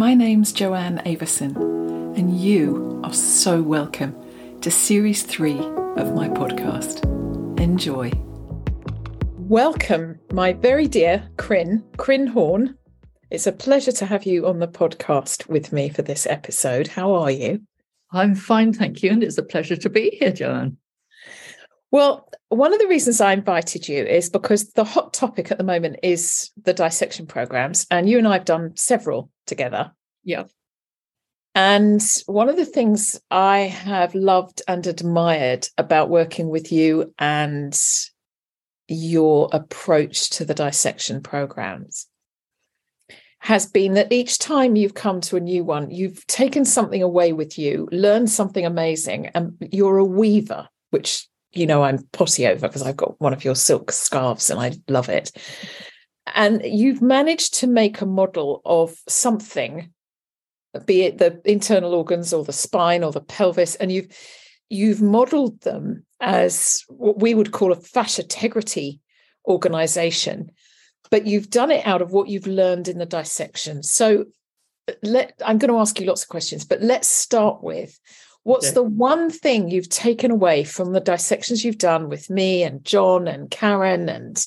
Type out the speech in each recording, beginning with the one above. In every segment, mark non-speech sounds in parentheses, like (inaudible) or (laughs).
My name's Joanne Avison, and you are so welcome to Series 3 of my podcast. Enjoy. Welcome, my very dear Crin, Crin Horn. It's a pleasure to have you on the podcast with me for this episode. How are you? I'm fine, thank you. And it's a pleasure to be here, Joanne. Well, one of the reasons I invited you is because the hot topic at the moment is the dissection programs, and you and I have done several together. Yeah. And one of the things I have loved and admired about working with you and your approach to the dissection programs has been that each time you've come to a new one, you've taken something away with you, learned something amazing, and you're a weaver, which you know I'm potty over because I've got one of your silk scarves and I love it. And you've managed to make a model of something, be it the internal organs or the spine or the pelvis, and you've you've modeled them as what we would call a fascia integrity organization, but you've done it out of what you've learned in the dissection. So let I'm going to ask you lots of questions, but let's start with What's the one thing you've taken away from the dissections you've done with me and John and Karen and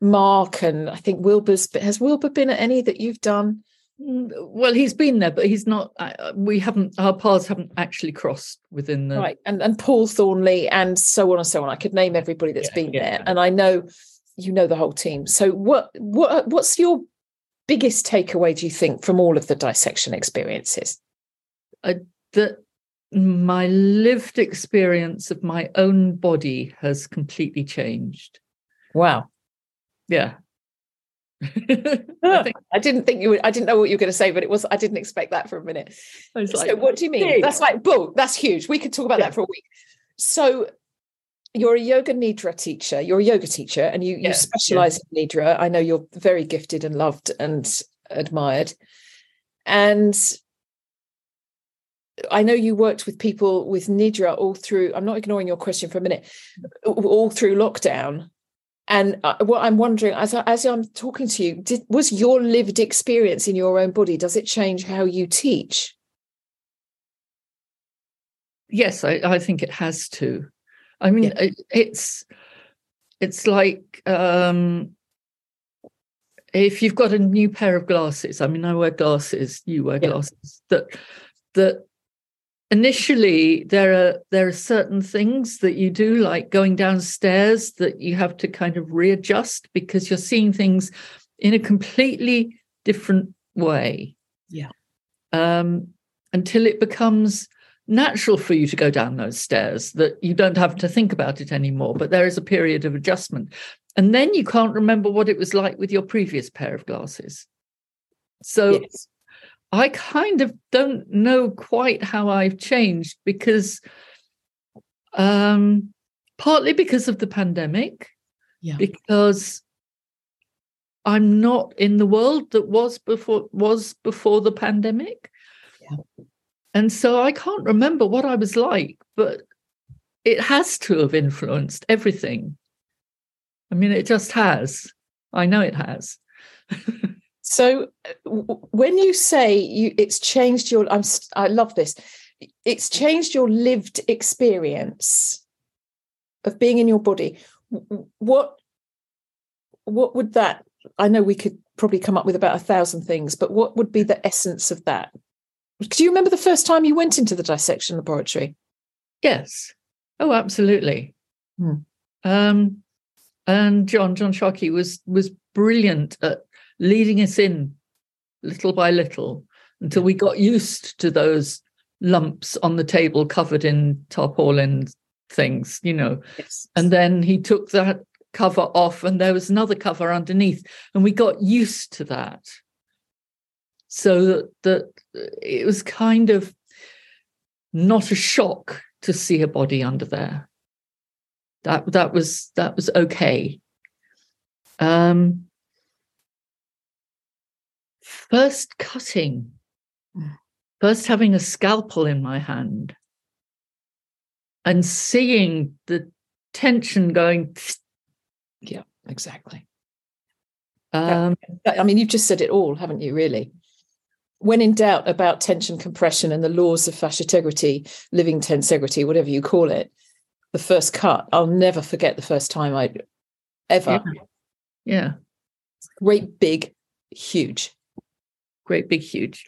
Mark and I think Wilbur's but has Wilbur been at any that you've done? Mm, well, he's been there, but he's not. Uh, we haven't. Our paths haven't actually crossed within the right. And and Paul Thornley and so on and so on. I could name everybody that's yeah, been yeah, there, and I know you know the whole team. So what what what's your biggest takeaway? Do you think from all of the dissection experiences? Uh, that my lived experience of my own body has completely changed. Wow. Yeah. (laughs) I, think, I, didn't think you would, I didn't know what you were going to say, but it was, I didn't expect that for a minute. Like, so what do you mean? Big. That's like, bull, that's huge. We could talk about yeah. that for a week. So you're a yoga nidra teacher, you're a yoga teacher and you, yeah. you specialize yeah. in nidra. I know you're very gifted and loved and admired. And I know you worked with people with Nidra all through. I'm not ignoring your question for a minute. All through lockdown, and uh, what I'm wondering, as I, as I'm talking to you, did, was your lived experience in your own body? Does it change how you teach? Yes, I, I think it has to. I mean, yeah. it, it's it's like um, if you've got a new pair of glasses. I mean, I wear glasses. You wear yeah. glasses. That that initially there are there are certain things that you do like going downstairs that you have to kind of readjust because you're seeing things in a completely different way. Yeah. Um, until it becomes natural for you to go down those stairs that you don't have to think about it anymore but there is a period of adjustment. And then you can't remember what it was like with your previous pair of glasses. So yes. I kind of don't know quite how I've changed because um partly because of the pandemic. Yeah. Because I'm not in the world that was before was before the pandemic. Yeah. And so I can't remember what I was like, but it has to have influenced everything. I mean, it just has. I know it has. (laughs) So when you say you, it's changed your, I'm, I love this. It's changed your lived experience of being in your body. What, what would that? I know we could probably come up with about a thousand things, but what would be the essence of that? Do you remember the first time you went into the dissection laboratory? Yes. Oh, absolutely. Hmm. Um, and John John Sharkey was was brilliant at leading us in little by little until we got used to those lumps on the table covered in tarpaulin things, you know. Yes. And then he took that cover off and there was another cover underneath and we got used to that. So that, that it was kind of not a shock to see a body under there. That that was that was okay. Um, first cutting, mm. first having a scalpel in my hand and seeing the tension going. (sniffs) Yeah, exactly. Um, I mean, you've just said it all, haven't you, really? when in doubt about tension compression and the laws of fasciotegrity, living tensegrity, whatever you call it, the first cut, I'll never forget the first time I ever. Yeah. yeah. Great big, huge. Great big, huge.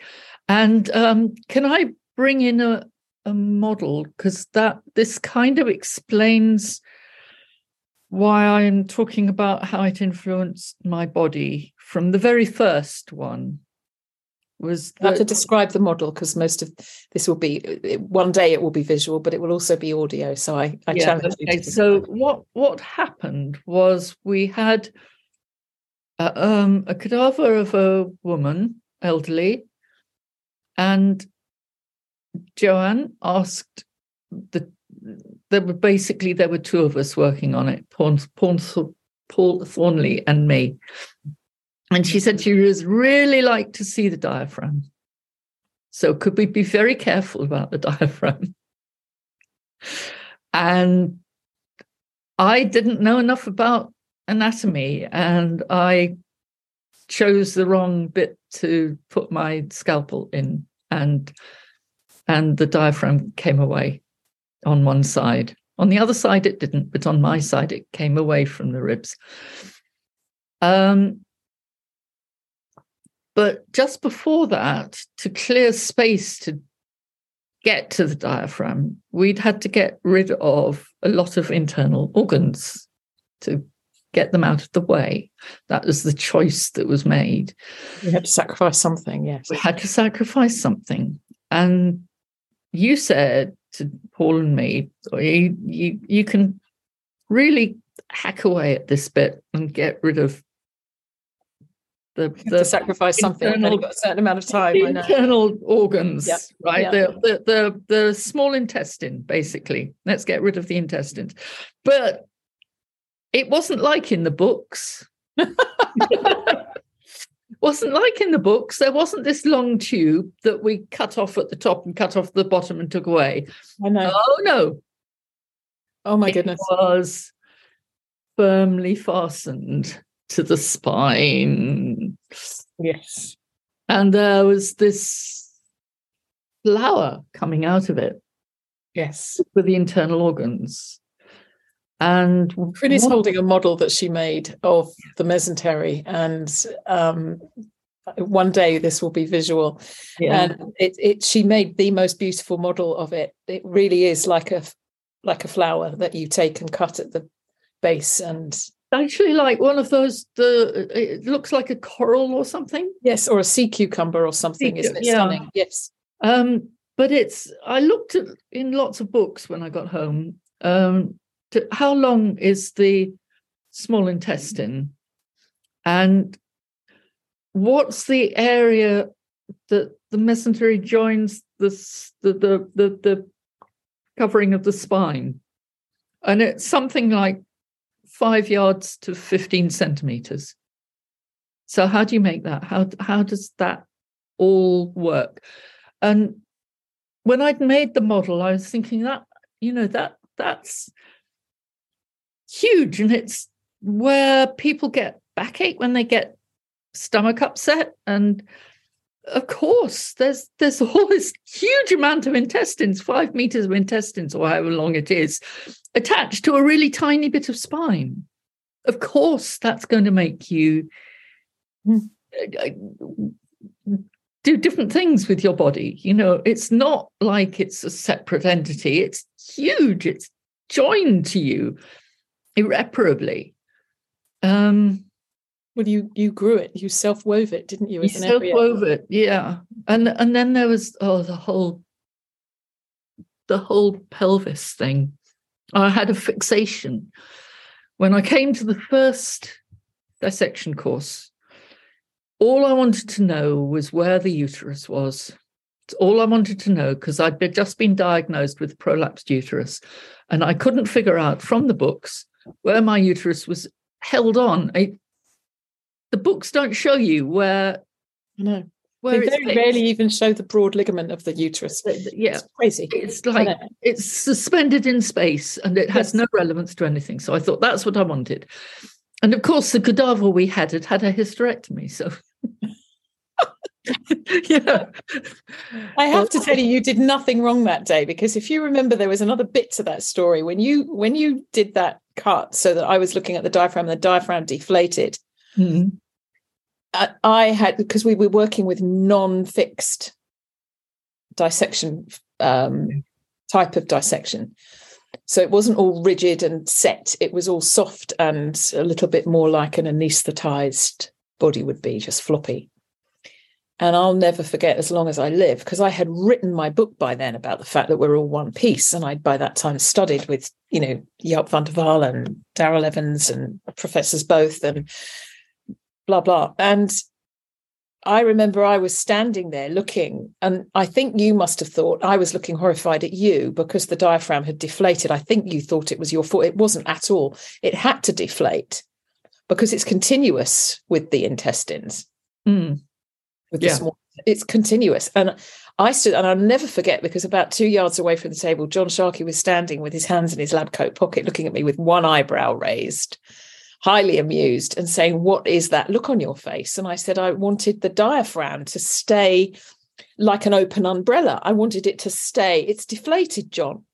And um, can I bring in a, a model? Because that this kind of explains why I'm talking about how it influenced my body from the very first one was that, have to describe the model because most of this will be one day it will be visual but it will also be audio so i, I yeah, challenge okay. you so what what happened was we had a, um, a cadaver of a woman elderly and joanne asked the there were basically there were two of us working on it paul, paul, paul thornley and me and she said she was really like to see the diaphragm. So could we be very careful about the (laughs) diaphragm? And I didn't know enough about anatomy and I chose the wrong bit to put my scalpel in and and the diaphragm came away on one side. On the other side it didn't, but on my side it came away from the ribs. Um, but just before that, to clear space to get to the diaphragm, we'd had to get rid of a lot of internal organs to get them out of the way. That was the choice that was made. We had to sacrifice something, yes. We had to sacrifice something. And you said to Paul and me, oh, you, you, you can really hack away at this bit and get rid of the, the sacrifice something internal, got a certain amount of time internal organs yep. right yep. The, the the the small intestine basically let's get rid of the intestines but it wasn't like in the books (laughs) wasn't like in the books there wasn't this long tube that we cut off at the top and cut off the bottom and took away i know oh no oh my it goodness was firmly fastened to the spine. Yes. And there was this flower coming out of it. Yes. For the internal organs. And Prinny's holding a model that she made of the mesentery, and um, one day this will be visual. Yeah. And it, it she made the most beautiful model of it. It really is like a like a flower that you take and cut at the base and actually like one of those the it looks like a coral or something yes or a sea cucumber or something sea, isn't it yeah. stunning yes um but it's i looked at in lots of books when i got home um how long is the small intestine and what's the area that the mesentery joins the the the the, the covering of the spine and it's something like five yards to 15 centimeters. So how do you make that? How how does that all work? And when I'd made the model, I was thinking that, you know, that that's huge. And it's where people get backache when they get stomach upset. And of course, there's there's (laughs) all this huge amount of intestines, five meters of intestines, or however long it is, attached to a really tiny bit of spine. Of course, that's going to make you uh, do different things with your body. You know, it's not like it's a separate entity, it's huge, it's joined to you irreparably. Um, well, you you grew it, you self wove it, didn't you? You self wove it, yeah. And and then there was oh the whole the whole pelvis thing. I had a fixation when I came to the first dissection course. All I wanted to know was where the uterus was. It's all I wanted to know because I'd just been diagnosed with prolapsed uterus, and I couldn't figure out from the books where my uterus was held on. I, the books don't show you where. No. Where they very rarely even show the broad ligament of the uterus. Yeah, it's crazy. It's like it's suspended in space and it has yes. no relevance to anything. So I thought that's what I wanted. And of course, the cadaver we had had had a hysterectomy. So (laughs) yeah. I have to tell you, you did nothing wrong that day because if you remember, there was another bit to that story when you when you did that cut so that I was looking at the diaphragm and the diaphragm deflated. Mm-hmm. I, I had because we were working with non-fixed dissection um, type of dissection. So it wasn't all rigid and set. It was all soft and a little bit more like an anesthetized body would be, just floppy. And I'll never forget as long as I live, because I had written my book by then about the fact that we're all one piece. And I'd by that time studied with, you know, Jaap van der Wal and Daryl Evans and professors both and blah, blah. And I remember I was standing there looking, and I think you must have thought I was looking horrified at you because the diaphragm had deflated. I think you thought it was your fault. It wasn't at all. It had to deflate because it's continuous with the intestines. Mm. With yeah. the small, it's continuous. And I stood, and I'll never forget because about two yards away from the table, John Sharkey was standing with his hands in his lab coat pocket, looking at me with one eyebrow raised, highly amused, and saying, What is that look on your face? And I said, I wanted the diaphragm to stay like an open umbrella. I wanted it to stay. It's deflated, John.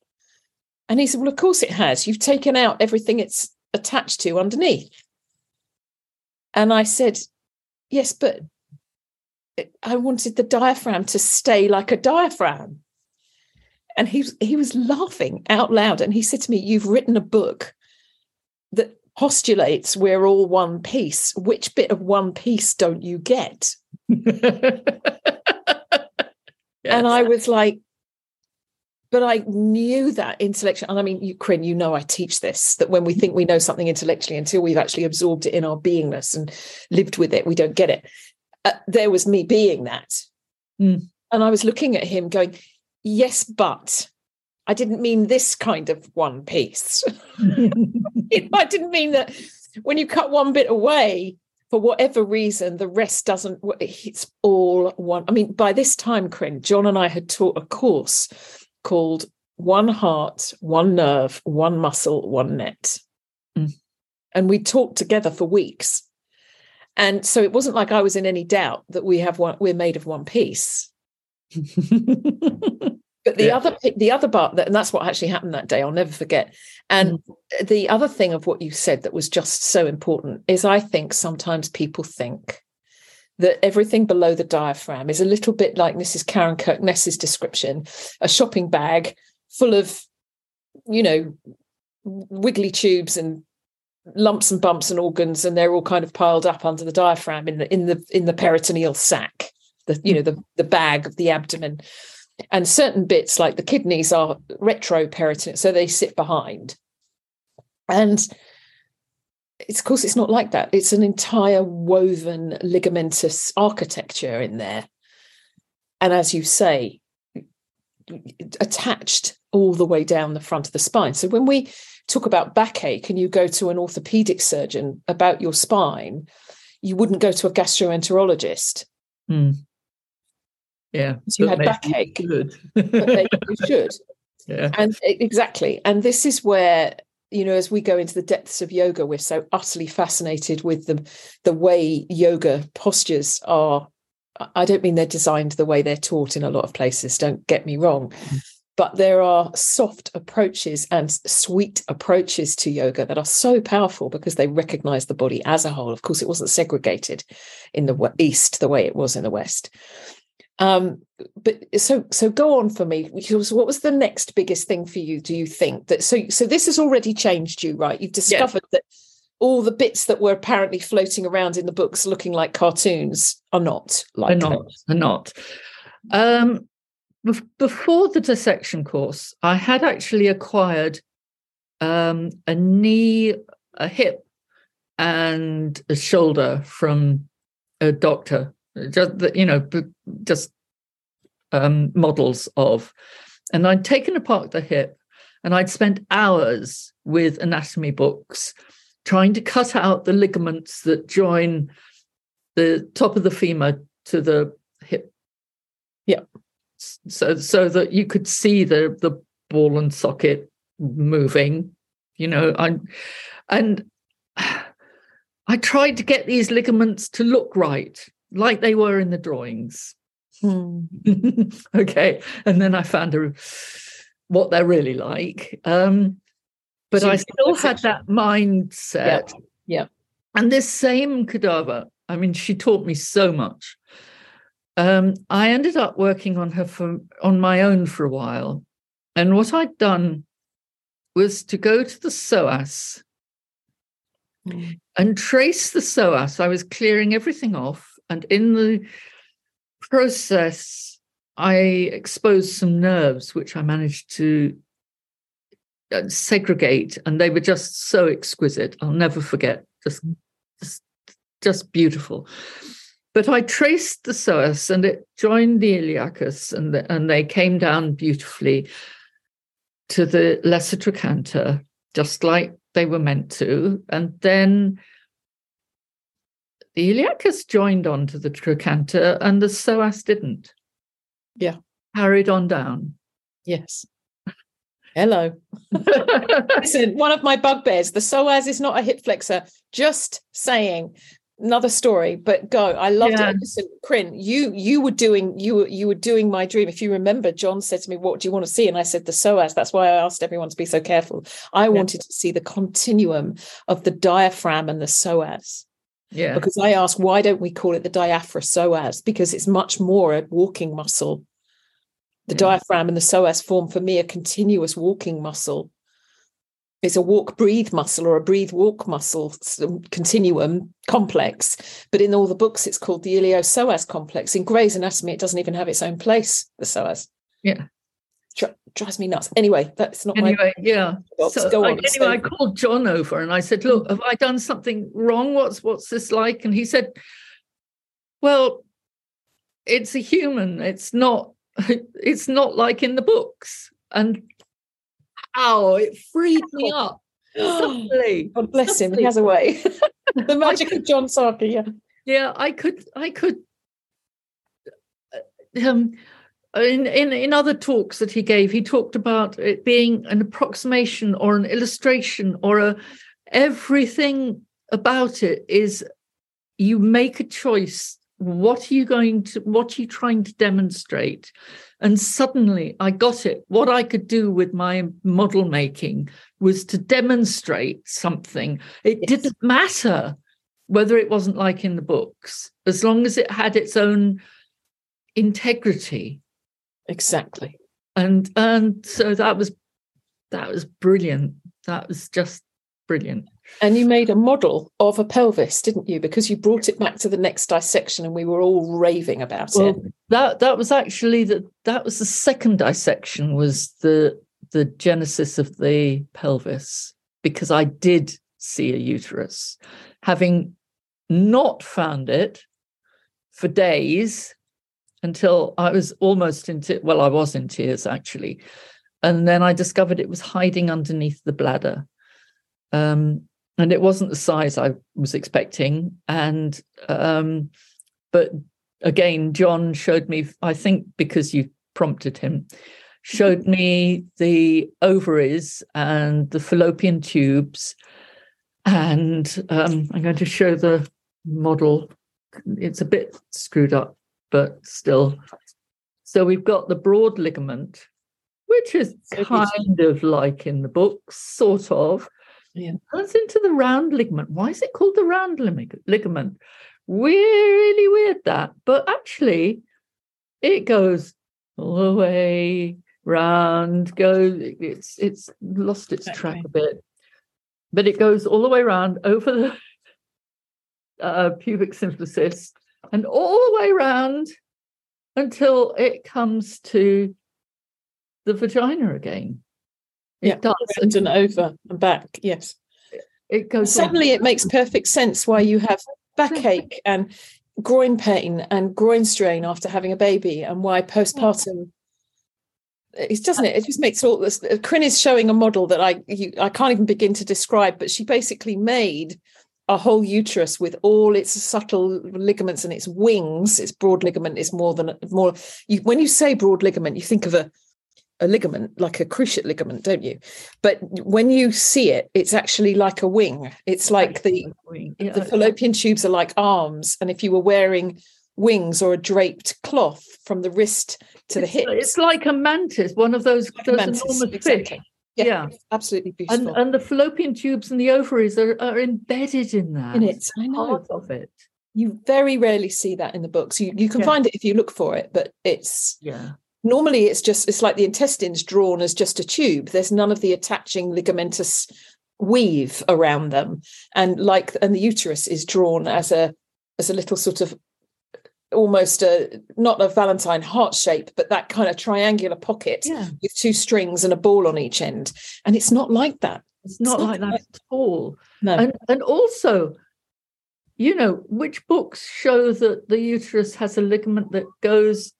And he said, Well, of course it has. You've taken out everything it's attached to underneath. And I said, Yes, but I wanted the diaphragm to stay like a diaphragm. And he, he was laughing out loud. And he said to me, You've written a book that postulates we're all one piece. Which bit of one piece don't you get? (laughs) yes. And I was like, but I knew that intellectually. And I mean, you, you know, I teach this that when we think we know something intellectually, until we've actually absorbed it in our beingness and lived with it, we don't get it. Uh, there was me being that. Mm. And I was looking at him going, yes, but I didn't mean this kind of one piece. (laughs) (laughs) I didn't mean that when you cut one bit away, for whatever reason, the rest doesn't, it's all one. I mean, by this time, Corinne, John and I had taught a course called One Heart, One Nerve, One Muscle, One Net. Mm. And we talked together for weeks. And so it wasn't like I was in any doubt that we have one, we're made of one piece. (laughs) but the yeah. other the other part that and that's what actually happened that day i'll never forget and mm. the other thing of what you said that was just so important is i think sometimes people think that everything below the diaphragm is a little bit like Mrs. Karen Kirkness's description a shopping bag full of, you know, wiggly tubes and lumps and bumps and organs and they're all kind of piled up under the diaphragm in the in the in the peritoneal sac the you know the the bag of the abdomen. And certain bits like the kidneys are retroperitoneal so they sit behind. And it's of course it's not like that. It's an entire woven ligamentous architecture in there. And as you say attached all the way down the front of the spine. So when we talk about backache and you go to an orthopedic surgeon about your spine you wouldn't go to a gastroenterologist. Mm. yeah. So you had backache. you but (laughs) you should. Yeah. And exactly. And this is where you know as we go into the depths of yoga we're so utterly fascinated with the the way yoga postures are. I don't mean they're designed the way they're taught in a lot of places don't get me wrong. Mm. But there are soft approaches and sweet approaches to yoga that are so powerful because they recognize the body as a whole of course it wasn't segregated in the east the way it was in the west um, but so so go on for me. What was the next biggest thing for you? Do you think that so so this has already changed you, right? You've discovered yeah. that all the bits that were apparently floating around in the books looking like cartoons are not like are not are not. Um, before the dissection course, I had actually acquired um, a knee, a hip, and a shoulder from a doctor. Just you know just um, models of. And i'd taken apart the hip and i'd spent hours with anatomy books trying to cut out the ligaments that join the top of the femur to the hip. Yeah so so that you could see the the ball and socket moving you know i and (sighs) i tried to get these ligaments to look right like they were in the drawings. Hmm. (laughs) okay. And then I found a, what they're really like. Um, but So I still had that mindset. Yeah. And this same cadaver, I mean, she taught me so much. Um, I ended up working on her for on my own for a while. And what I'd done was to go to the psoas Mm. and trace the psoas. I was clearing everything off. And in the process, I exposed some nerves, which I managed to uh, segregate. And they were just so exquisite. I'll never forget. Just, just, just beautiful. But I traced the psoas and it joined the iliacus, and, the, and they came down beautifully to the lesser trochanter, just like they were meant to. And then the iliacus joined onto the trochanter and the psoas didn't. Yeah. Carried on down. Yes. Hello. (laughs) Listen, one of my bugbears, the psoas is not a hip flexor. Just saying. Another story, but go. I loved Yeah. it. Listen, Crin, you you were doing you were you were doing my dream. If you remember, John said to me, "What do you want to see?" And I said, "The psoas." That's why I asked everyone to be so careful. I wanted to see the continuum of the diaphragm and the psoas yeah. because I asked, "Why don't we call it the diaphragm psoas?" Because it's much more a walking muscle. The Yeah. diaphragm and the psoas form for me a continuous walking muscle. It's a walk breathe muscle or a breathe walk muscle continuum complex. But in all the books, it's called the ilio psoas complex. In Gray's Anatomy, it doesn't even have its own place, the psoas. Yeah. Dri- drives me nuts. Anyway, that's not Anyway, yeah. my So go I, on. anyway, So- I called John over and I said, "Look, have I done something wrong? What's what's this like?" And he said, "Well, it's a human. It's not. (laughs) It's not like in the books." And ow, it freed me up (gasps) suddenly. God bless him. He has a way. (laughs) the magic of John Sharkey, yeah. Yeah, I could. I could. uh, Um, in, in in other talks that he gave, he talked about it being an approximation or an illustration or a everything about it is you make a choice. What are you going to? What are you trying to demonstrate? And suddenly, I got it. What I could do with my model making was to demonstrate something. It Yes. didn't matter whether it wasn't like in the books, as long as it had its own integrity. Exactly. And and so that was that was brilliant. That was just brilliant. And you made a model of a pelvis, didn't you? Because you brought it back to the next dissection and we were all raving about Well, it. that that was actually the that was the second dissection was the the genesis of the pelvis because I did see a uterus, having not found it for days until I was almost into well, I was in tears actually, and then I discovered it was hiding underneath the bladder, um, and it wasn't the size I was expecting, and um, but again, John showed me, I think because you prompted him, showed me the ovaries and the fallopian tubes. And um, I'm going to show the model. It's a bit screwed up, but still. So we've got the broad ligament, which is kind of like in the books, sort of. Yeah. Turns into the round ligament. Why is it called the round lig- ligament? really weird that but actually it goes all the way round goes it's it's lost its track a bit but it goes all the way around over the (laughs) uh, pubic symphysis and all the way around until it comes to the vagina again it Yeah, does Round and over and back. Yes. it goes Suddenly it makes perfect sense why you have backache and groin pain and groin strain after having a baby and why postpartum it doesn't it it just makes all this uh, Crin is showing a model that I you, I can't even begin to describe but she basically made a whole uterus with all its subtle ligaments and its wings its broad ligament is more than more you when you say broad ligament you think of a a ligament like a cruciate ligament don't you but when you see it it's actually like a wing it's like the Yeah, the fallopian tubes are like arms and if you were wearing wings or a draped cloth from the wrist to it's, the hips. It's like a mantis, one of those, like those mantis, enormous exactly. fish. Yeah, yeah, absolutely beautiful. And, and the fallopian tubes and the ovaries are, are embedded in that. In it, I know. Part of it. You very rarely see that in the books. You you can yeah. find it if you look for it, but it's yeah. Normally, it's just it's like the intestines drawn as just a tube. There's none of the attaching ligamentous weave around them, and like and the uterus is drawn as a as a little sort of almost a not a valentine heart shape but that kind of triangular pocket yeah. with two strings and a ball on each end and it's not like that it's not, it's not like that at all no. and and also you know which books show that the uterus has a ligament that goes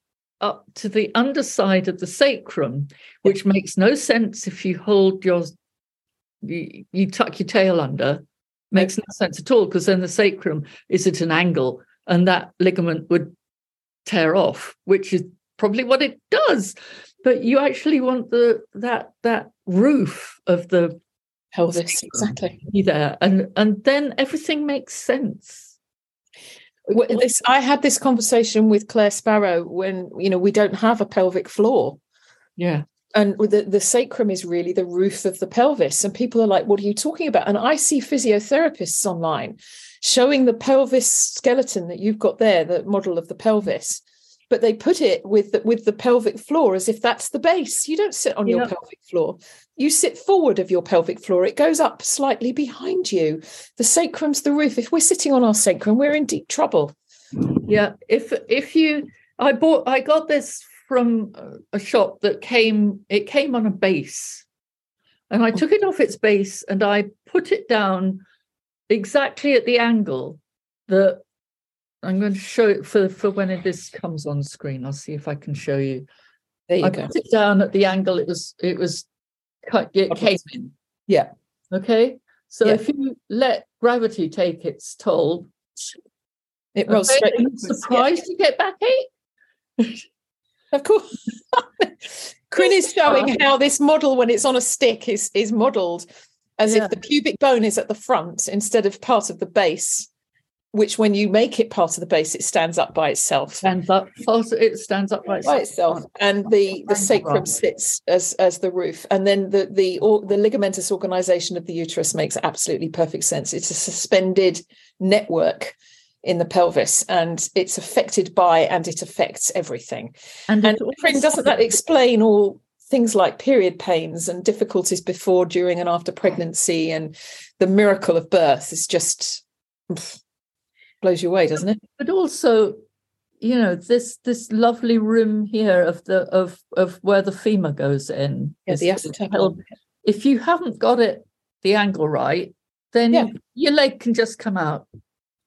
up to the underside of the sacrum which makes no sense if you hold your you, you tuck your tail under makes no sense at all because then the sacrum is at an angle and that ligament would tear off, which is probably what it does. But you actually want the that that roof of the pelvis exactly there, and and then everything makes sense. This I had this conversation with Claire Sparrow when you know we don't have a pelvic floor. Yeah. And the, the sacrum is really the roof of the pelvis. And people are like, what are you talking about? And I see physiotherapists online showing the pelvis skeleton that you've got there, the model of the pelvis, but they put it with the, with the pelvic floor as if that's the base. You don't sit on your pelvic floor. You sit forward of your pelvic floor. It goes up slightly behind you. The sacrum's the roof. If we're sitting on our sacrum, we're in deep trouble. Yeah. If if you, I bought, I got this from a shop that came. It came on a base, and I took it off its base and I put it down exactly at the angle that I'm going to show it for, for when this comes on screen. I'll see if I can show you. There you I go. put it down at the angle it was it was cut it came in. Yeah. Okay. So yeah. if you let gravity take its toll, it rolls okay, straight. You surprised yeah. to get back eight? of course. (laughs) Corinne is showing how this model, when it's on a stick, is is modelled as yeah. if the pubic bone is at the front instead of part of the base which when you make it part of the base it stands up by itself. Stands up also it stands up by itself, by itself. and the the sacrum sits as as the roof and then the the the ligamentous organization of the uterus makes absolutely perfect sense. It's a suspended network in the pelvis and it's affected by and it affects everything. And, and doesn't that explain all things like period pains and difficulties before, during, and after pregnancy, and the miracle of birth is just blows you away, doesn't it? But also, you know, this this lovely room here of the of of where the femur goes in. Yeah, the acetabulum. If you haven't got it the angle right, then yeah. your leg can just come out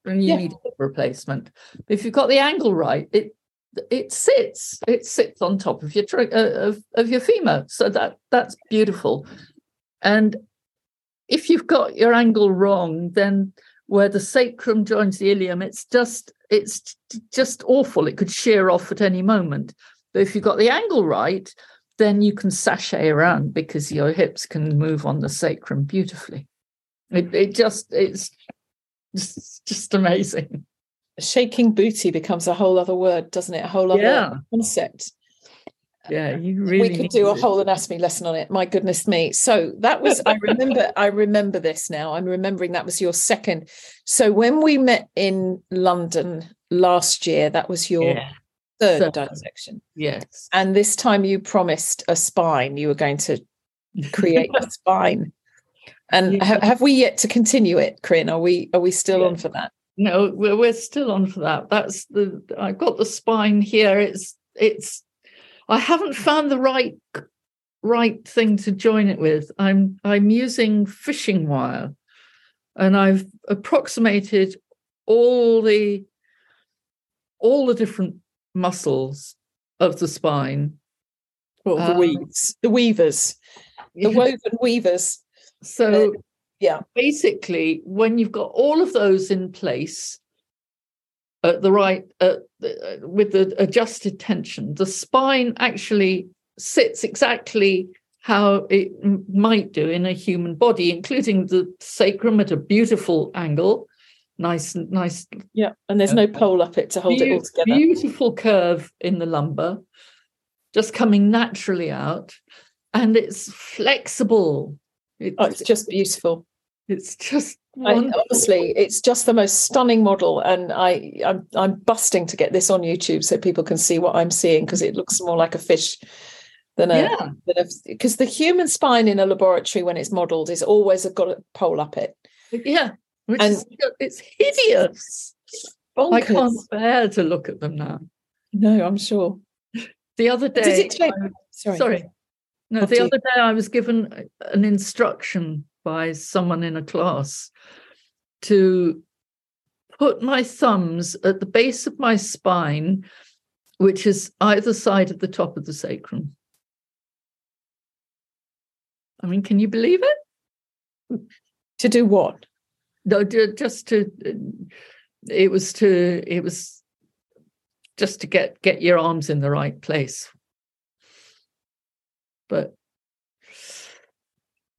and you yeah. need a replacement. But if you've got the angle right, it it sits it sits on top of your uh, of, of your femur so that that's beautiful and if you've got your angle wrong then where the sacrum joins the ilium it's just it's just awful it could shear off at any moment but if you've got the angle right then you can sashay around because your hips can move on the sacrum beautifully it, it just it's just, just amazing shaking booty becomes a whole other word, doesn't it? A whole other yeah. concept. Yeah, you really. We could do a whole anatomy lesson on it. My goodness me! So that was. I remember. (laughs) I remember this now. I'm remembering that was your second. So when we met in London last year, that was your yeah. third so, dissection. Yes. And this time you promised a spine. You were going to create a (laughs) spine. And yeah. ha- have we yet to continue it, Corinne? Are we? Are we still yeah. on for that? no we're, we're still on for that that's the i've got the spine here it's it's i haven't found the right right thing to join it with. I'm i'm using fishing wire. And i've approximated all the all the different muscles of the spine. Well, the um, weaves the weavers the woven weavers. So yeah. basically when you've got all of those in place at the right uh, with the adjusted tension the spine actually sits exactly how it might do in a human body including the sacrum at a beautiful angle nice, nice. Yeah, and there's no pole up it to hold it all together. Beautiful curve in the lumbar, just coming naturally out, and it's flexible. It's, oh, it's just beautiful. It's just I, honestly, it's just the most stunning model, and I I'm I'm busting to get this on YouTube so people can see what I'm seeing because it looks more like a fish than a because yeah. the human spine in a laboratory when it's modelled is always got a pole up it. Yeah, which and is, it's hideous. Bonkers. I can't bear to look at them now. No, I'm sure. The other day, I, sorry, sorry, no, the other day I was given an instruction by someone in a class to put my thumbs at the base of my spine, which is either side of the top of the sacrum. I mean, can you believe it? To do what? No, just to. It was to. It was just to get get your arms in the right place. But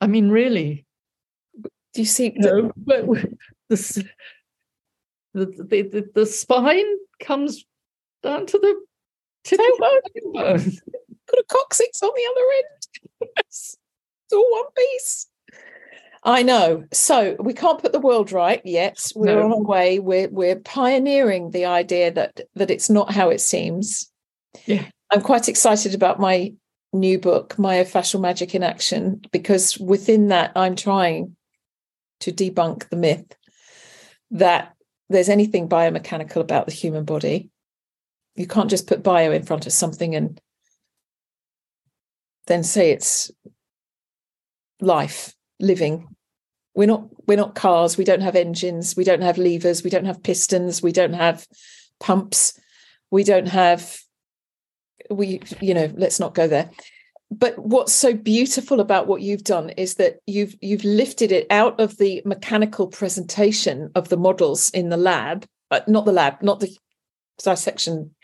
I mean, really, do you see? No, (laughs) but the, the, the, the spine comes down to the tailbone. (laughs) Got a coccyx on the other end. it's all one piece. I know. So we can't put the world right yet. We're no. on our way. We're we're pioneering the idea that that it's not how it seems. Yeah. I'm quite excited about my new book, Myofascial Magic in Action, because within that I'm trying to debunk the myth that there's anything biomechanical about the human body. You can't just put bio in front of something and then say it's life, living. We're not we're not cars, we don't have engines, we don't have levers, we don't have pistons, we don't have pumps, we don't have we you know, let's not go there but what's so beautiful about what you've done is that you've you've lifted it out of the mechanical presentation of the models in the lab but not the lab not the dissection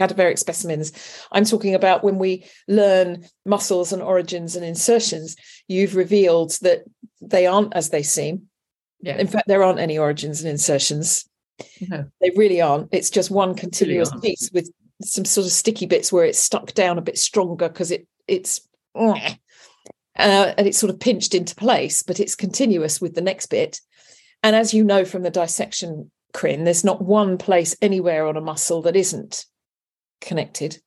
cadaveric specimens. I'm talking about when we learn muscles and origins and insertions you've revealed that they aren't as they seem. Yeah. in fact there aren't any origins and insertions. No. they really aren't. It's just one continuous really piece with some sort of sticky bits where it's stuck down a bit stronger because it it's uh, and it's sort of pinched into place, but it's continuous with the next bit. And as you know from the dissection, Crin, there's not one place anywhere on a muscle that isn't connected.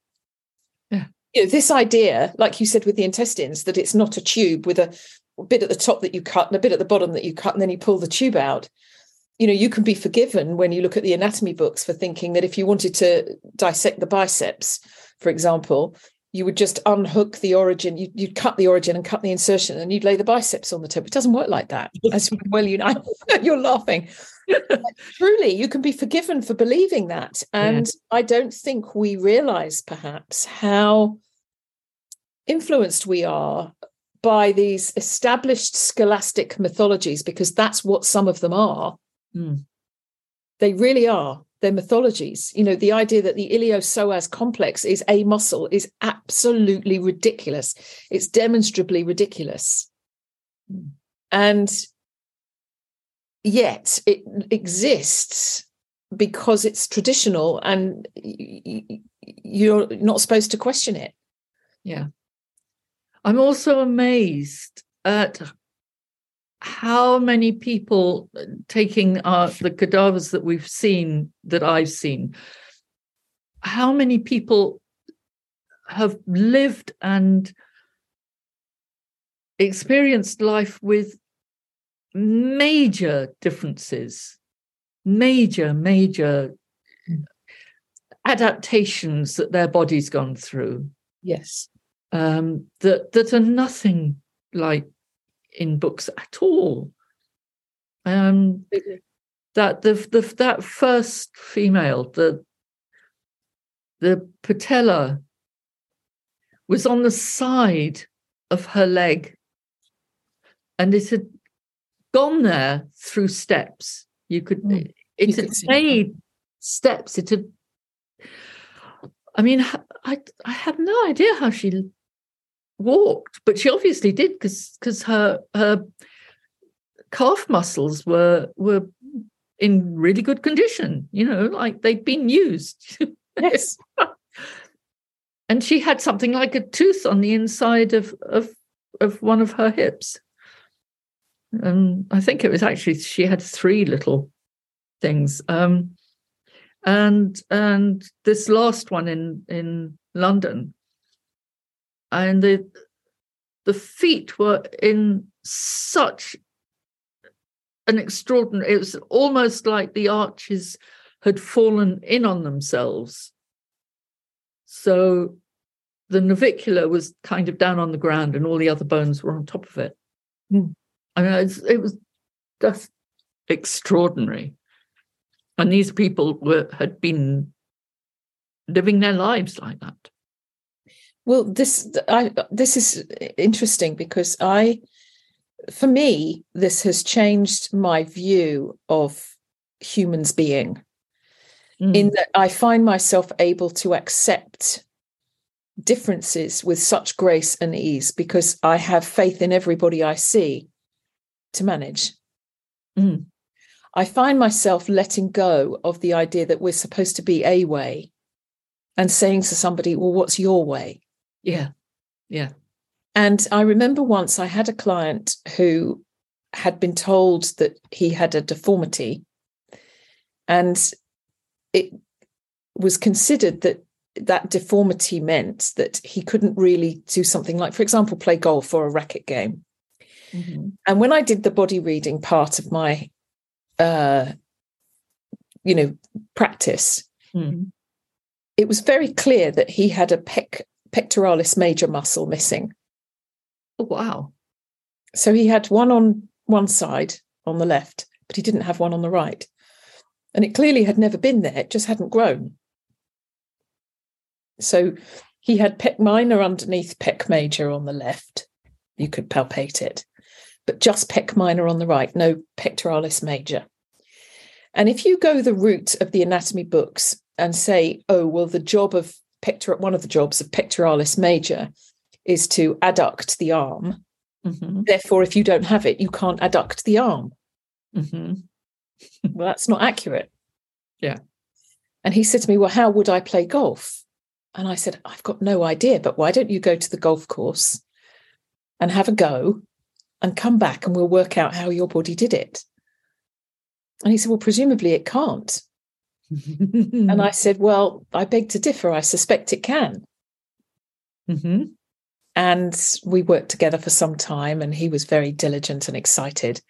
Yeah. You know, this idea, like you said with the intestines, that it's not a tube with a bit at the top that you cut and a bit at the bottom that you cut, and then you pull the tube out. You know, you can be forgiven when you look at the anatomy books for thinking that if you wanted to dissect the biceps, for example, you would just unhook the origin, you, would cut the origin and cut the insertion, and you'd lay the biceps on the top. It doesn't work like that. (laughs) As well, you know, (laughs) you're laughing. (laughs) truly, you can be forgiven for believing that. And yeah. I don't think we realize perhaps how influenced we are by these established scholastic mythologies, because that's what some of them are. Mm. They really are their mythologies. You know, the idea that the iliopsoas complex is a muscle is absolutely ridiculous. It's demonstrably ridiculous. And yet it exists because it's traditional and you're not supposed to question it. Yeah. I'm also amazed at how many people uh, taking uh, the cadavers that we've seen, that I've seen, how many people have lived and experienced life with major differences, major, major adaptations that their body's gone through. Yes. Um, that that are nothing like in books at all. Um, that the, the that first female, the the patella, was on the side of her leg, and it had gone there through steps. You could mm, it you had made steps. It had. I mean, I I have no idea how she walked, but she obviously did because because her her calf muscles were were in really good condition, you know, like they'd been used. (laughs) Yes. and she had something like a tooth on the inside of of of one of her hips. Um, I think it was actually she had three little things. Um, and and this last one in in London, and the the feet were in such an extraordinary. It was almost like the arches had fallen in on themselves. So the navicular was kind of down on the ground, and all the other bones were on top of it. Mm. I mean, it was just extraordinary. And these people were had been living their lives like that. Well, this I this is interesting because I, for me, this has changed my view of humans being. Mm. In that I find myself able to accept differences with such grace and ease because I have faith in everybody I see to manage. Mm. I find myself letting go of the idea that we're supposed to be a way and saying to somebody, Well, what's your way? Yeah. Yeah. And I remember once I had a client who had been told that he had a deformity. And it was considered that that deformity meant that he couldn't really do something like, for example, play golf or a racket game. Mm-hmm. And when I did the body reading part of my, uh, you know, practice, mm-hmm. it was very clear that he had a pec- pectoralis major muscle missing. Oh, wow. So he had one on one side on the left, but he didn't have one on the right. And it clearly had never been there, it just hadn't grown. So he had pec minor underneath pec major on the left. You could palpate it but just pec minor on the right, no pectoralis major. And if you go the route of the anatomy books and say, oh, well, the job of pector, one of the jobs of pectoralis major is to adduct the arm. Mm-hmm. Therefore, if you don't have it, you can't adduct the arm. Mm-hmm. (laughs) well, that's not accurate. Yeah. And he said to me, Well, how would I play golf? And I said, I've got no idea, but why don't you go to the golf course and have a go and come back and we'll work out how your body did it. And he said, Well, presumably it can't. And I (laughs) said, Well, I beg to differ. I suspect it can. Mm-hmm. And we worked together for some time, and he was very diligent and excited.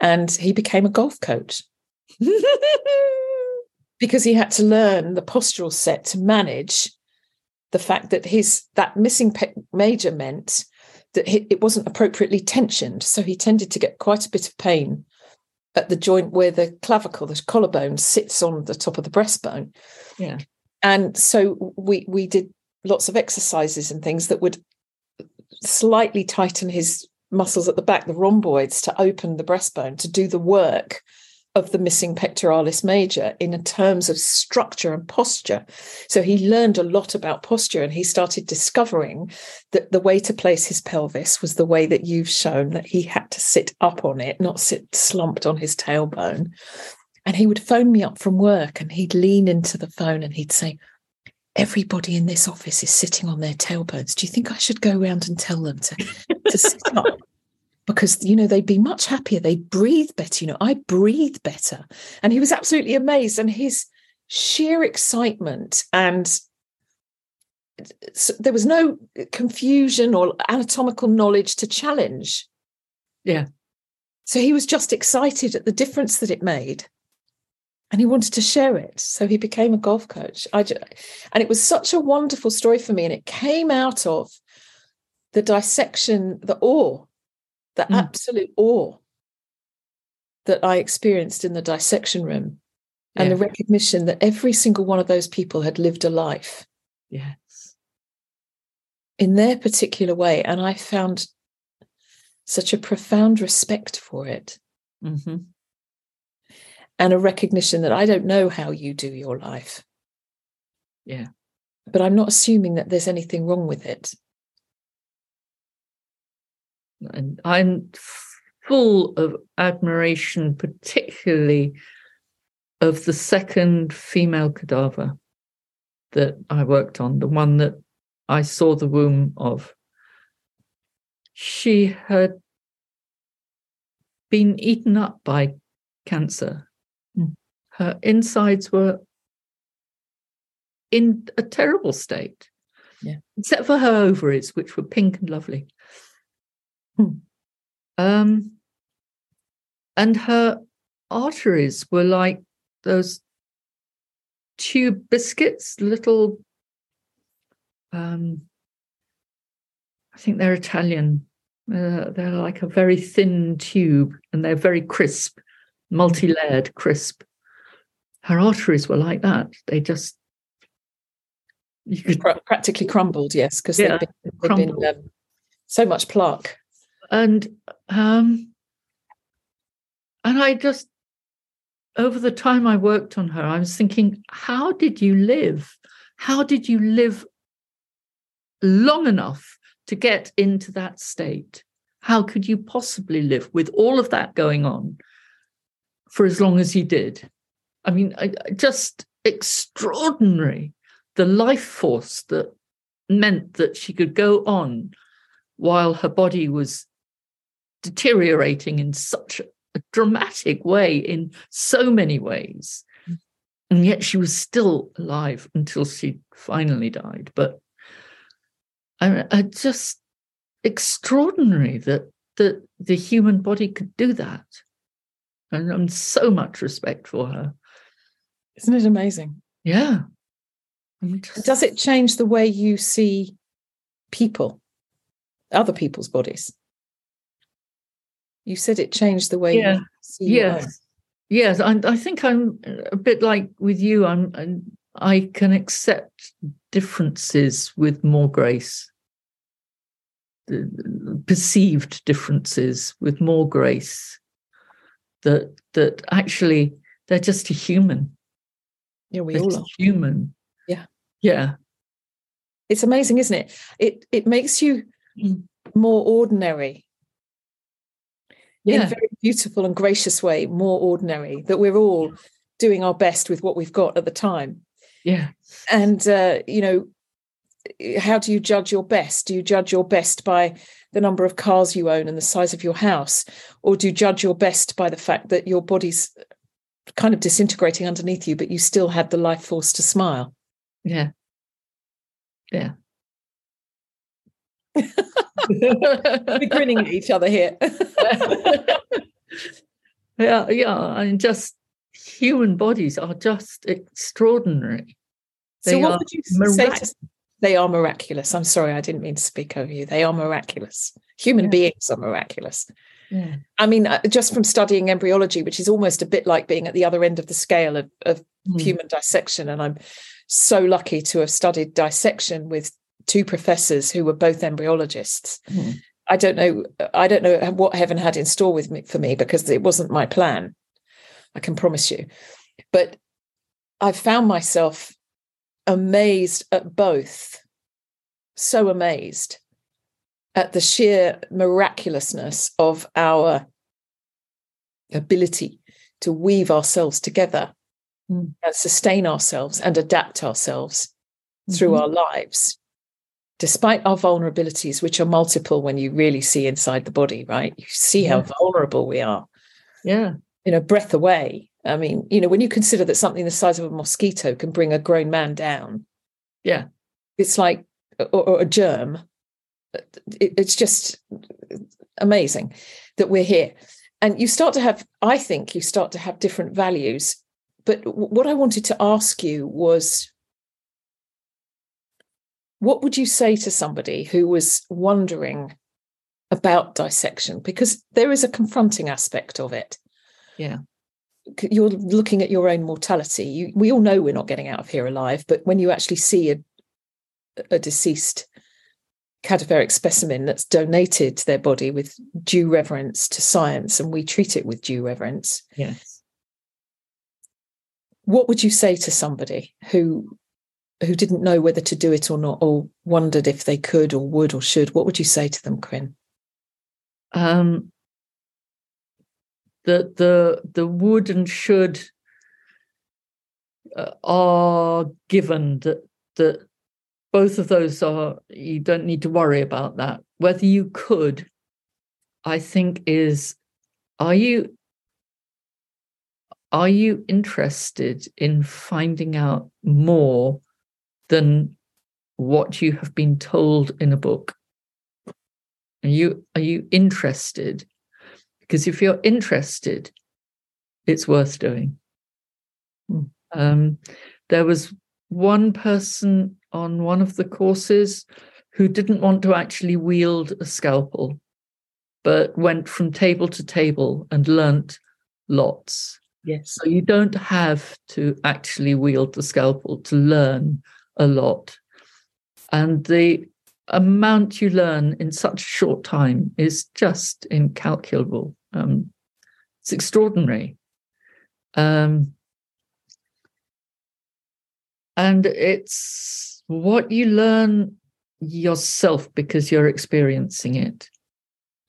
And he became a golf coach (laughs) because he had to learn the postural set to manage the fact that his that missing pe- major meant that it wasn't appropriately tensioned. So he tended to get quite a bit of pain at the joint where the clavicle, the collarbone, sits on the top of the breastbone. Yeah. And so we we did lots of exercises and things that would slightly tighten his muscles at the back, the rhomboids, to open the breastbone to do the work of the missing pectoralis major in terms of structure and posture. So he learned a lot about posture and he started discovering that the way to place his pelvis was the way that you've shown that he had to sit up on it, not sit slumped on his tailbone. And he would phone me up from work and he'd lean into the phone and he'd say, Everybody in this office is sitting on their tailbones. Do you think I should go around and tell them to, to sit up? (laughs) because you know they'd be much happier they'd breathe better you know i breathe better. And he was absolutely amazed and his sheer excitement and there was no confusion or anatomical knowledge to challenge. Yeah. So he was just excited at the difference that it made and he wanted to share it. So he became a golf coach. I just, and it was such a wonderful story for me and it came out of the dissection the awe the mm. absolute awe that I experienced in the dissection room and yeah. the recognition that every single one of those people had lived a life. Yes. In their particular way. And I found such a profound respect for it. Mm-hmm. And a recognition that I don't know how you do your life. Yeah. But I'm not assuming that there's anything wrong with it and I'm full of admiration, particularly of the second female cadaver that I worked on, the one that I saw the womb of, she had been eaten up by cancer. Hmm. Her insides were in a terrible state, yeah. except for her ovaries, which were pink and lovely. Hmm. Um, and her arteries were like those tube biscuits, little. Um, I think they're Italian. Uh, they're like a very thin tube, and they're very crisp, multi-layered, crisp. Her arteries were like that. They just you could practically crumbled, yes, because yeah, they've been, they've been um, so much plaque. And um, and I just over the time I worked on her, I was thinking, how did you live? How did you live long enough to get into that state? How could you possibly live with all of that going on for as long as you did? I mean, just extraordinary. The life force that meant that she could go on while her body was deteriorating in such a dramatic way in so many ways. Mm. And yet she was still alive until she finally died. But I, I just extraordinary that that the human body could do that. And I'm so much respect for her. Isn't it amazing? Yeah. Just... Does it change the way you see people, other people's bodies? You said it changed the way yeah. you see Yes. Yes, I, I think I'm a bit like with you. I'm, I can accept differences with more grace, perceived differences with more grace. That that actually they're just a human. Yeah, we they're all are human. Yeah, yeah. It's amazing, isn't it? It it makes you mm. more ordinary yeah. in a very beautiful and gracious way, more ordinary, that we're all doing our best with what we've got at the time. Yeah. And, uh, you know, how do you judge your best? Do you judge your best by the number of cars you own and the size of your house? Or do you judge your best by the fact that your body's kind of disintegrating underneath you, but you still had the life force to smile? Yeah. Yeah. We're grinning at each other here. (laughs) yeah, yeah, and just human bodies are just extraordinary. They so, what would you say to they are miraculous? I'm sorry, I didn't mean to speak over you. They are miraculous. Human yeah. beings are miraculous. Yeah. I mean, uh, just from studying embryology, which is almost a bit like being at the other end of the scale of, of mm. human dissection, and I'm so lucky to have studied dissection with two professors who were both embryologists. Mm. I don't know. I don't know what heaven had in store with me for me because it wasn't my plan. I can promise you. But I've found myself amazed at both. So amazed at the sheer miraculousness of our ability to weave ourselves together mm. and sustain ourselves and adapt ourselves mm-hmm. through our lives despite our vulnerabilities, which are multiple when you really see inside the body, right? You see how vulnerable we are. Yeah. You know, breath away. I mean, you know, when you consider that something the size of a mosquito can bring a grown man down. Yeah. It's like, or, or a germ. It, it's just amazing that we're here. And you start to have, I think you start to have different values. But what I wanted to ask you was what would you say to somebody who was wondering about dissection? Because there is a confronting aspect of it. Yeah. You're looking at your own mortality. You, we all know we're not getting out of here alive, but when you actually see a, a deceased cadaveric specimen that's donated to their body with due reverence to science and we treat it with due reverence. Yes. What would you say to somebody who who didn't know whether to do it or not, or wondered if they could or would or should, what would you say to them, Quinn? Um, the the the would and should uh, are given that that both of those are you don't need to worry about that whether you could i think is are you are you interested in finding out more than what you have been told in a book are you are you interested because if you're interested it's worth doing mm. um, there was one person on one of the courses who didn't want to actually wield a scalpel, but went from table to table and learnt lots. Yes. So you don't have to actually wield the scalpel to learn a lot. And the amount you learn in such a short time is just incalculable. Um, it's extraordinary. Um, and it's what you learn yourself because you're experiencing it.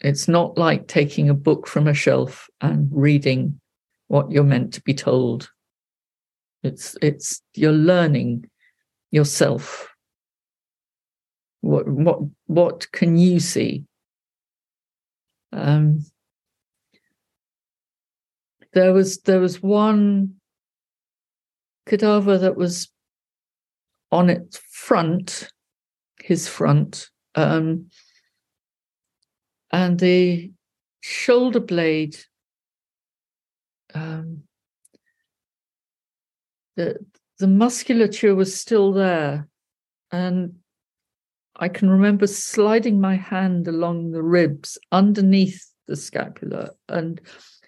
It's not like taking a book from a shelf and reading what you're meant to be told. It's it's you're learning yourself. What what what can you see? Um, there was there was one cadaver that was on its front, his front, um, and the shoulder blade, um, the the musculature was still there, and I can remember sliding my hand along the ribs underneath the scapula and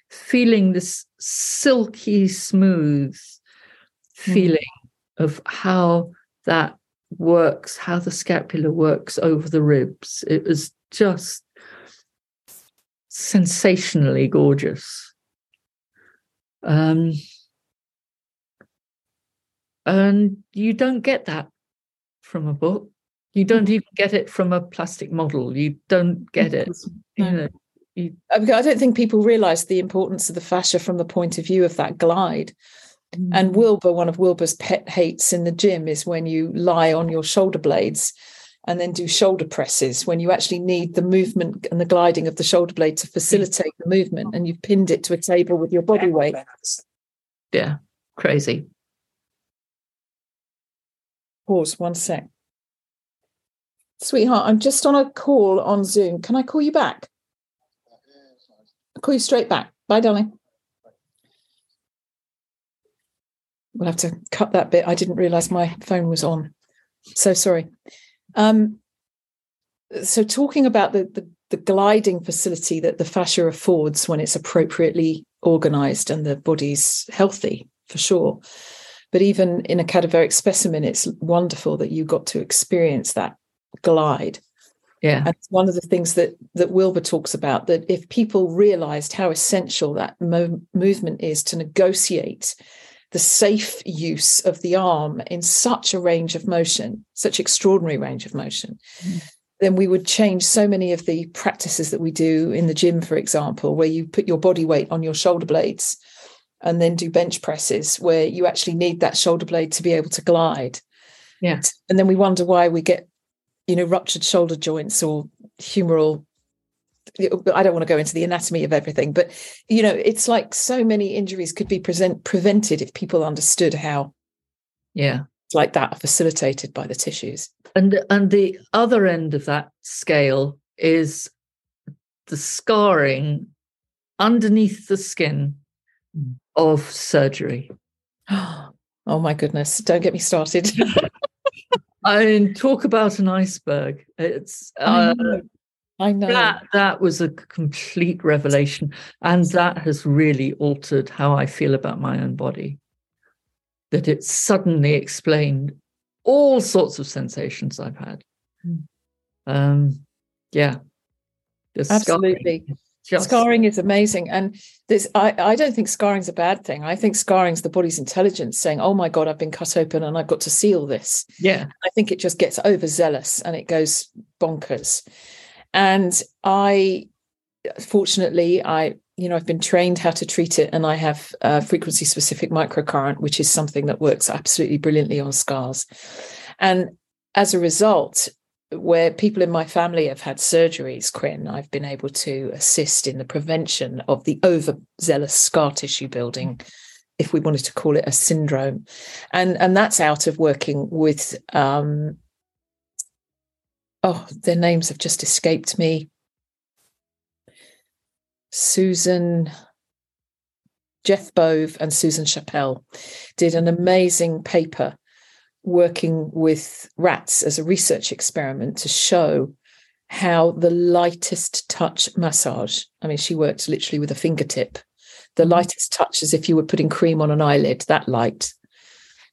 feeling this silky smooth hmm. feeling mm. of how that works, how the scapula works over the ribs. It was just sensationally gorgeous. Um, and you don't get that from a book. You hmm. don't even get it from a plastic model. You don't get it. You know, you... I don't think people realize the importance of the fascia from the point of view of that glide. Hmm. And Wilbur, one of Wilbur's pet hates in the gym is when you lie on your shoulder blades and then do shoulder presses when you actually need the movement and the gliding of the shoulder blade to facilitate the movement and you've pinned it to a table with your body weight. Yeah, crazy. Pause one sec. Sweetheart, I'm just on a call on Zoom. Can I call you back? I'll call you straight back. Bye, darling. we'll have to cut that bit. I didn't realize my phone was on. So sorry. Um, so talking about the, the, the gliding facility that the fascia affords when it's appropriately organized and the body's healthy for sure. But even in a cadaveric specimen, it's wonderful that you got to experience that glide. Yeah. And it's one of the things that that Wilber talks about that if people realized how essential that mo- movement is to negotiate the safe use of the arm in such a range of motion, such extraordinary range of motion, mm. then we would change so many of the practices that we do in the gym, for example, where you put your body weight on your shoulder blades and then do bench presses where you actually need that shoulder blade to be able to glide. Yeah. And then we wonder why we get, you know, ruptured shoulder joints or humeral I don't want to go into the anatomy of everything, but you know, it's like so many injuries could be present prevented if people understood how yeah like that are facilitated by the tissues. And and the other end of that scale is the scarring underneath the skin mm. Of surgery. (gasps) Oh my goodness, don't get me started. (laughs) I mean, talk about an iceberg. It's uh, I know that that was a complete revelation, and that has really altered how I feel about my own body. That it suddenly explained all sorts of sensations I've had. Mm. Um, yeah, absolutely. Just... Scarring is amazing, and this I, I don't think scarring is a bad thing. I think scarring is the body's intelligence saying, "Oh my god, I've been cut open and I've got to seal this." Yeah, I think it just gets overzealous and it goes bonkers. And I, fortunately, I you know, I've been trained how to treat it, and I have a frequency specific microcurrent, which is something that works absolutely brilliantly on scars. And as a result, where people in my family have had surgeries, Quinn, I've been able to assist in the prevention of the overzealous scar tissue building, if we wanted to call it a syndrome. And, and that's out of working with, um, oh, their names have just escaped me. Susan, Jeff Bove, and Susan Chapelle did an amazing paper working with rats as a research experiment to show how the lightest touch massage, I mean, she worked literally with a fingertip, the mm-hmm. lightest touch as if you were putting cream on an eyelid, that light,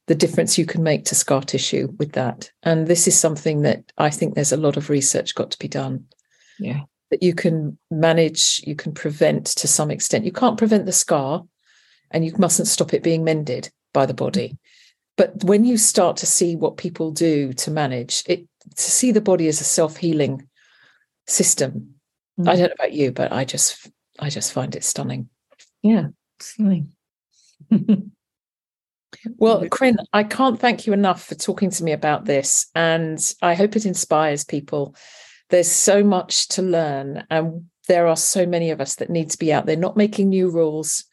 the difference you can make to scar tissue with that. And this is something that I think there's a lot of research got to be done. Yeah. That you can manage, you can prevent to some extent. You can't prevent the scar and you mustn't stop it being mended by the body but when you start to see what people do to manage it to see the body as a self-healing system mm. i don't know about you but i just i just find it stunning. Yeah stunning. (laughs) Well Corinne, i can't thank you enough for talking to me about this and i hope it inspires people. There's so much to learn and there are so many of us that need to be out there not making new rules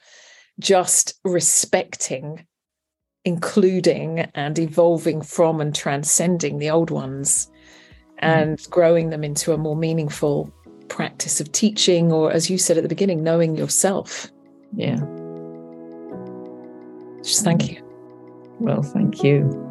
just respecting including and evolving from and transcending the old ones mm. and mm. growing them into a more meaningful practice of teaching, or as you said at the beginning, knowing yourself. Yeah. Just thank you. Well, thank you.